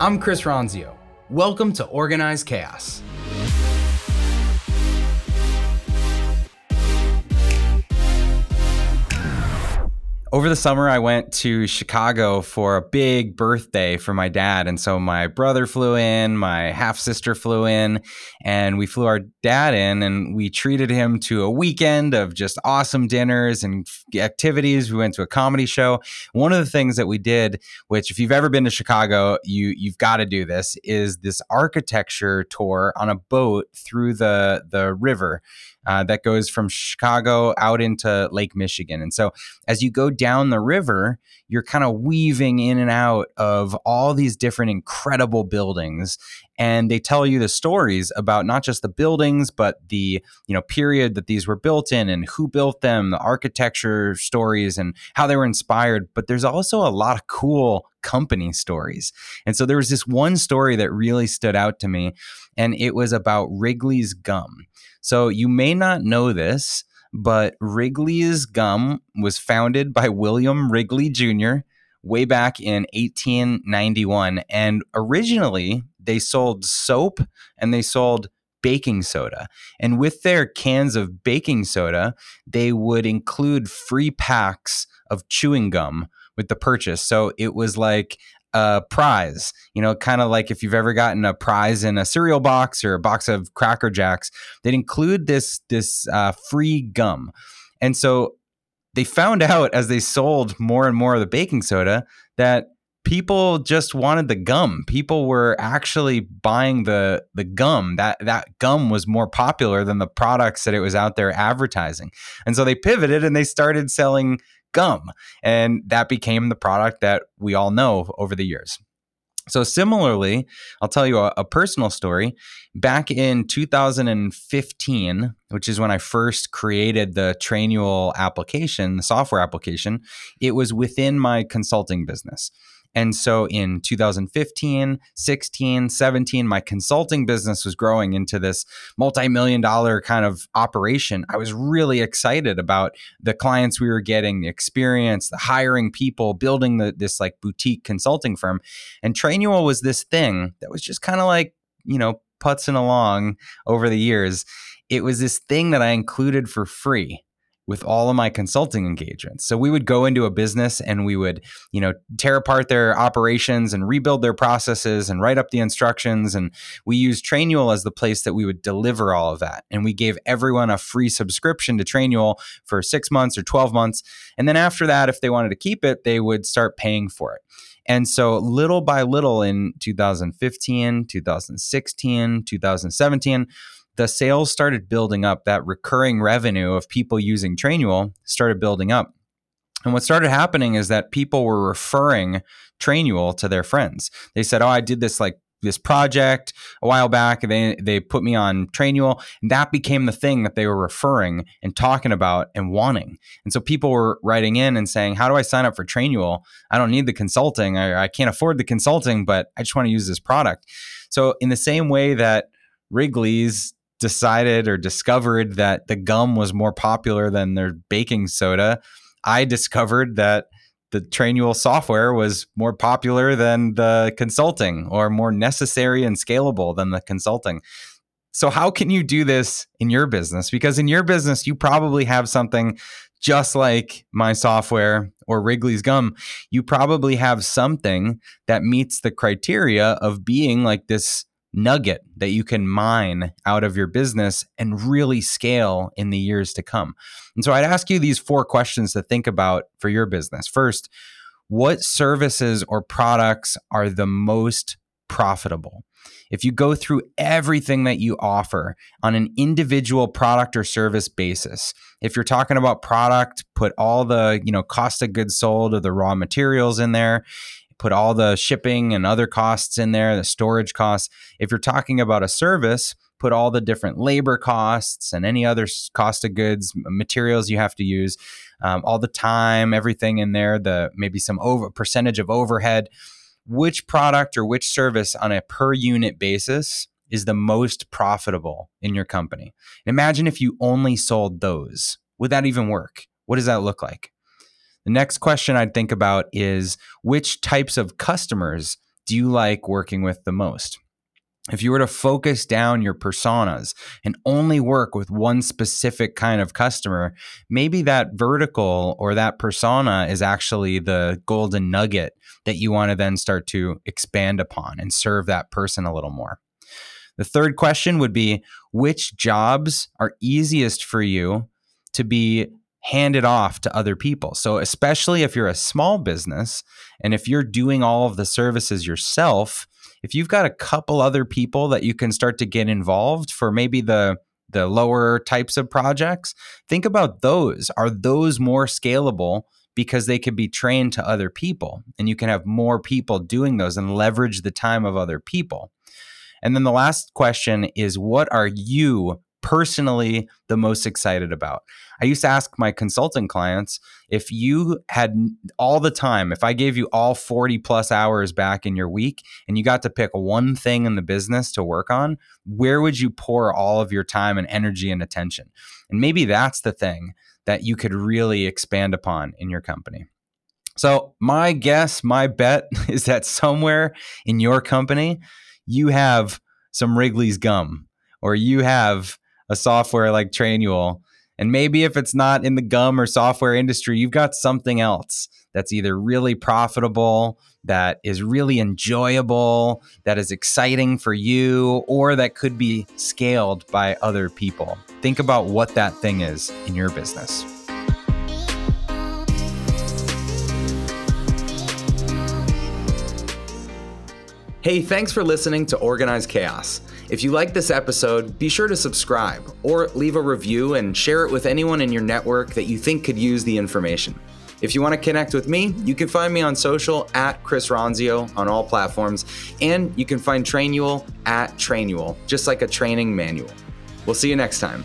I'm Chris Ronzio. Welcome to Organized Chaos. Over the summer, I went to Chicago for a big birthday for my dad. And so my brother flew in, my half sister flew in, and we flew our dad in and we treated him to a weekend of just awesome dinners and activities. We went to a comedy show. One of the things that we did, which if you've ever been to Chicago, you you've got to do this, is this architecture tour on a boat through the the river uh, that goes from Chicago out into Lake Michigan. And so as you go down the river, you're kind of weaving in and out of all these different incredible buildings and they tell you the stories about not just the buildings but the you know period that these were built in and who built them the architecture stories and how they were inspired but there's also a lot of cool company stories and so there was this one story that really stood out to me and it was about Wrigley's gum so you may not know this but Wrigley's gum was founded by William Wrigley Jr way back in 1891 and originally they sold soap and they sold baking soda. And with their cans of baking soda, they would include free packs of chewing gum with the purchase. So it was like a prize, you know, kind of like if you've ever gotten a prize in a cereal box or a box of Cracker Jacks, they'd include this this uh, free gum. And so they found out as they sold more and more of the baking soda that people just wanted the gum. People were actually buying the the gum. That that gum was more popular than the products that it was out there advertising. And so they pivoted and they started selling gum. And that became the product that we all know over the years. So, similarly, I'll tell you a, a, personal story. Back in 2015, which is when I first created the Trainual application, the software application, it was within my consulting business. And so in 2015, 16, 17, my consulting business was growing into this multi million dollar kind of operation. I was really excited about the clients we were getting, the experience, the hiring people, building the, this like boutique consulting firm. And Trainual was this thing that was just kind of like, you know, putzing along over the years. It was this thing that I included for free with all of my consulting engagements. So we would go into a business and we would, you know, tear apart their operations and rebuild their processes and write up the instructions. And we used Trainual as the place that we would deliver all of that. And we gave everyone a free subscription to Trainual for six months or 12 months. And then after that, if they wanted to keep it, they would start paying for it. And so little by little in 2015, 2016, 2017, the sales started building up. That recurring revenue of people using Trainual started building up. And what started happening is that people were referring Trainual to their friends. They said, "Oh, I did this like this project a while back. They they put me on Trainual, and that became the thing that they were referring and talking about and wanting. And so people were writing in and saying, "How do I sign up for Trainual? I don't need the consulting. I, I can't afford the consulting, but I just want to use this product." So in the same way that Wrigley's decided or discovered that the gum was more popular than their baking soda, I discovered that the Trainual software was more popular than the consulting or more necessary and scalable than the consulting. So, how can you do this in your business? Because in your business, you probably have something just like my software or Wrigley's gum. You probably have something that meets the criteria of being like this nugget that you can mine out of your business and really scale in the years to come. And so I'd ask you these four questions to think about for your business. First, what services or products are the most profitable? If you go through everything that you offer on an individual product or service basis, if you're talking about product, put all the, you know, cost of goods sold or the raw materials in there put all the shipping and other costs in there, the storage costs. If you're talking about a service, put all the different labor costs and any other cost of goods, materials you have to use, um, all the time, everything in there, the maybe some over percentage of overhead. Which product or which service on a per unit basis is the most profitable in your company? Imagine if you only sold those. Would that even work? What does that look like? The next question I'd think about is which types of customers do you like working with the most? if you were to focus down your personas and only work with one specific kind of customer, maybe that vertical or that persona is actually the golden nugget that you want to then start to expand upon and serve that person a little more. The third question would be which jobs are easiest for you to be handed off to other people. So, especially if you're a small business and if you're doing all of the services yourself, if you've got a couple other people that you can start to get involved for maybe the the lower types of projects, think about those. Are those more scalable because they could be trained to other people and you can have more people doing those and leverage the time of other people? And then the last question is what are you personally the most excited about? I used to ask my consulting clients if you had all the time, if I gave you all 40 plus hours back in your week and you got to pick one thing in the business to work on, where would you pour all of your time and energy and attention? And maybe that's the thing that you could really expand upon in your company. So, my guess, my bet is that somewhere in your company, you have some Wrigley's gum or you have a software like Trainual and maybe if it's not in the gum or software industry, you've got something else that's either really profitable, that is really enjoyable, that is exciting for you, or that could be scaled by other people. Think about what that thing is in your business. Hey, thanks for listening to Organized Chaos. If you like this episode, be sure to subscribe or leave a review and share it with anyone in your network that you think could use the information. If you want to connect with me, you can find me on social at Chris Ronzio on all platforms, and you can find Trainual at Trainual, just like a training manual. We'll see you next time.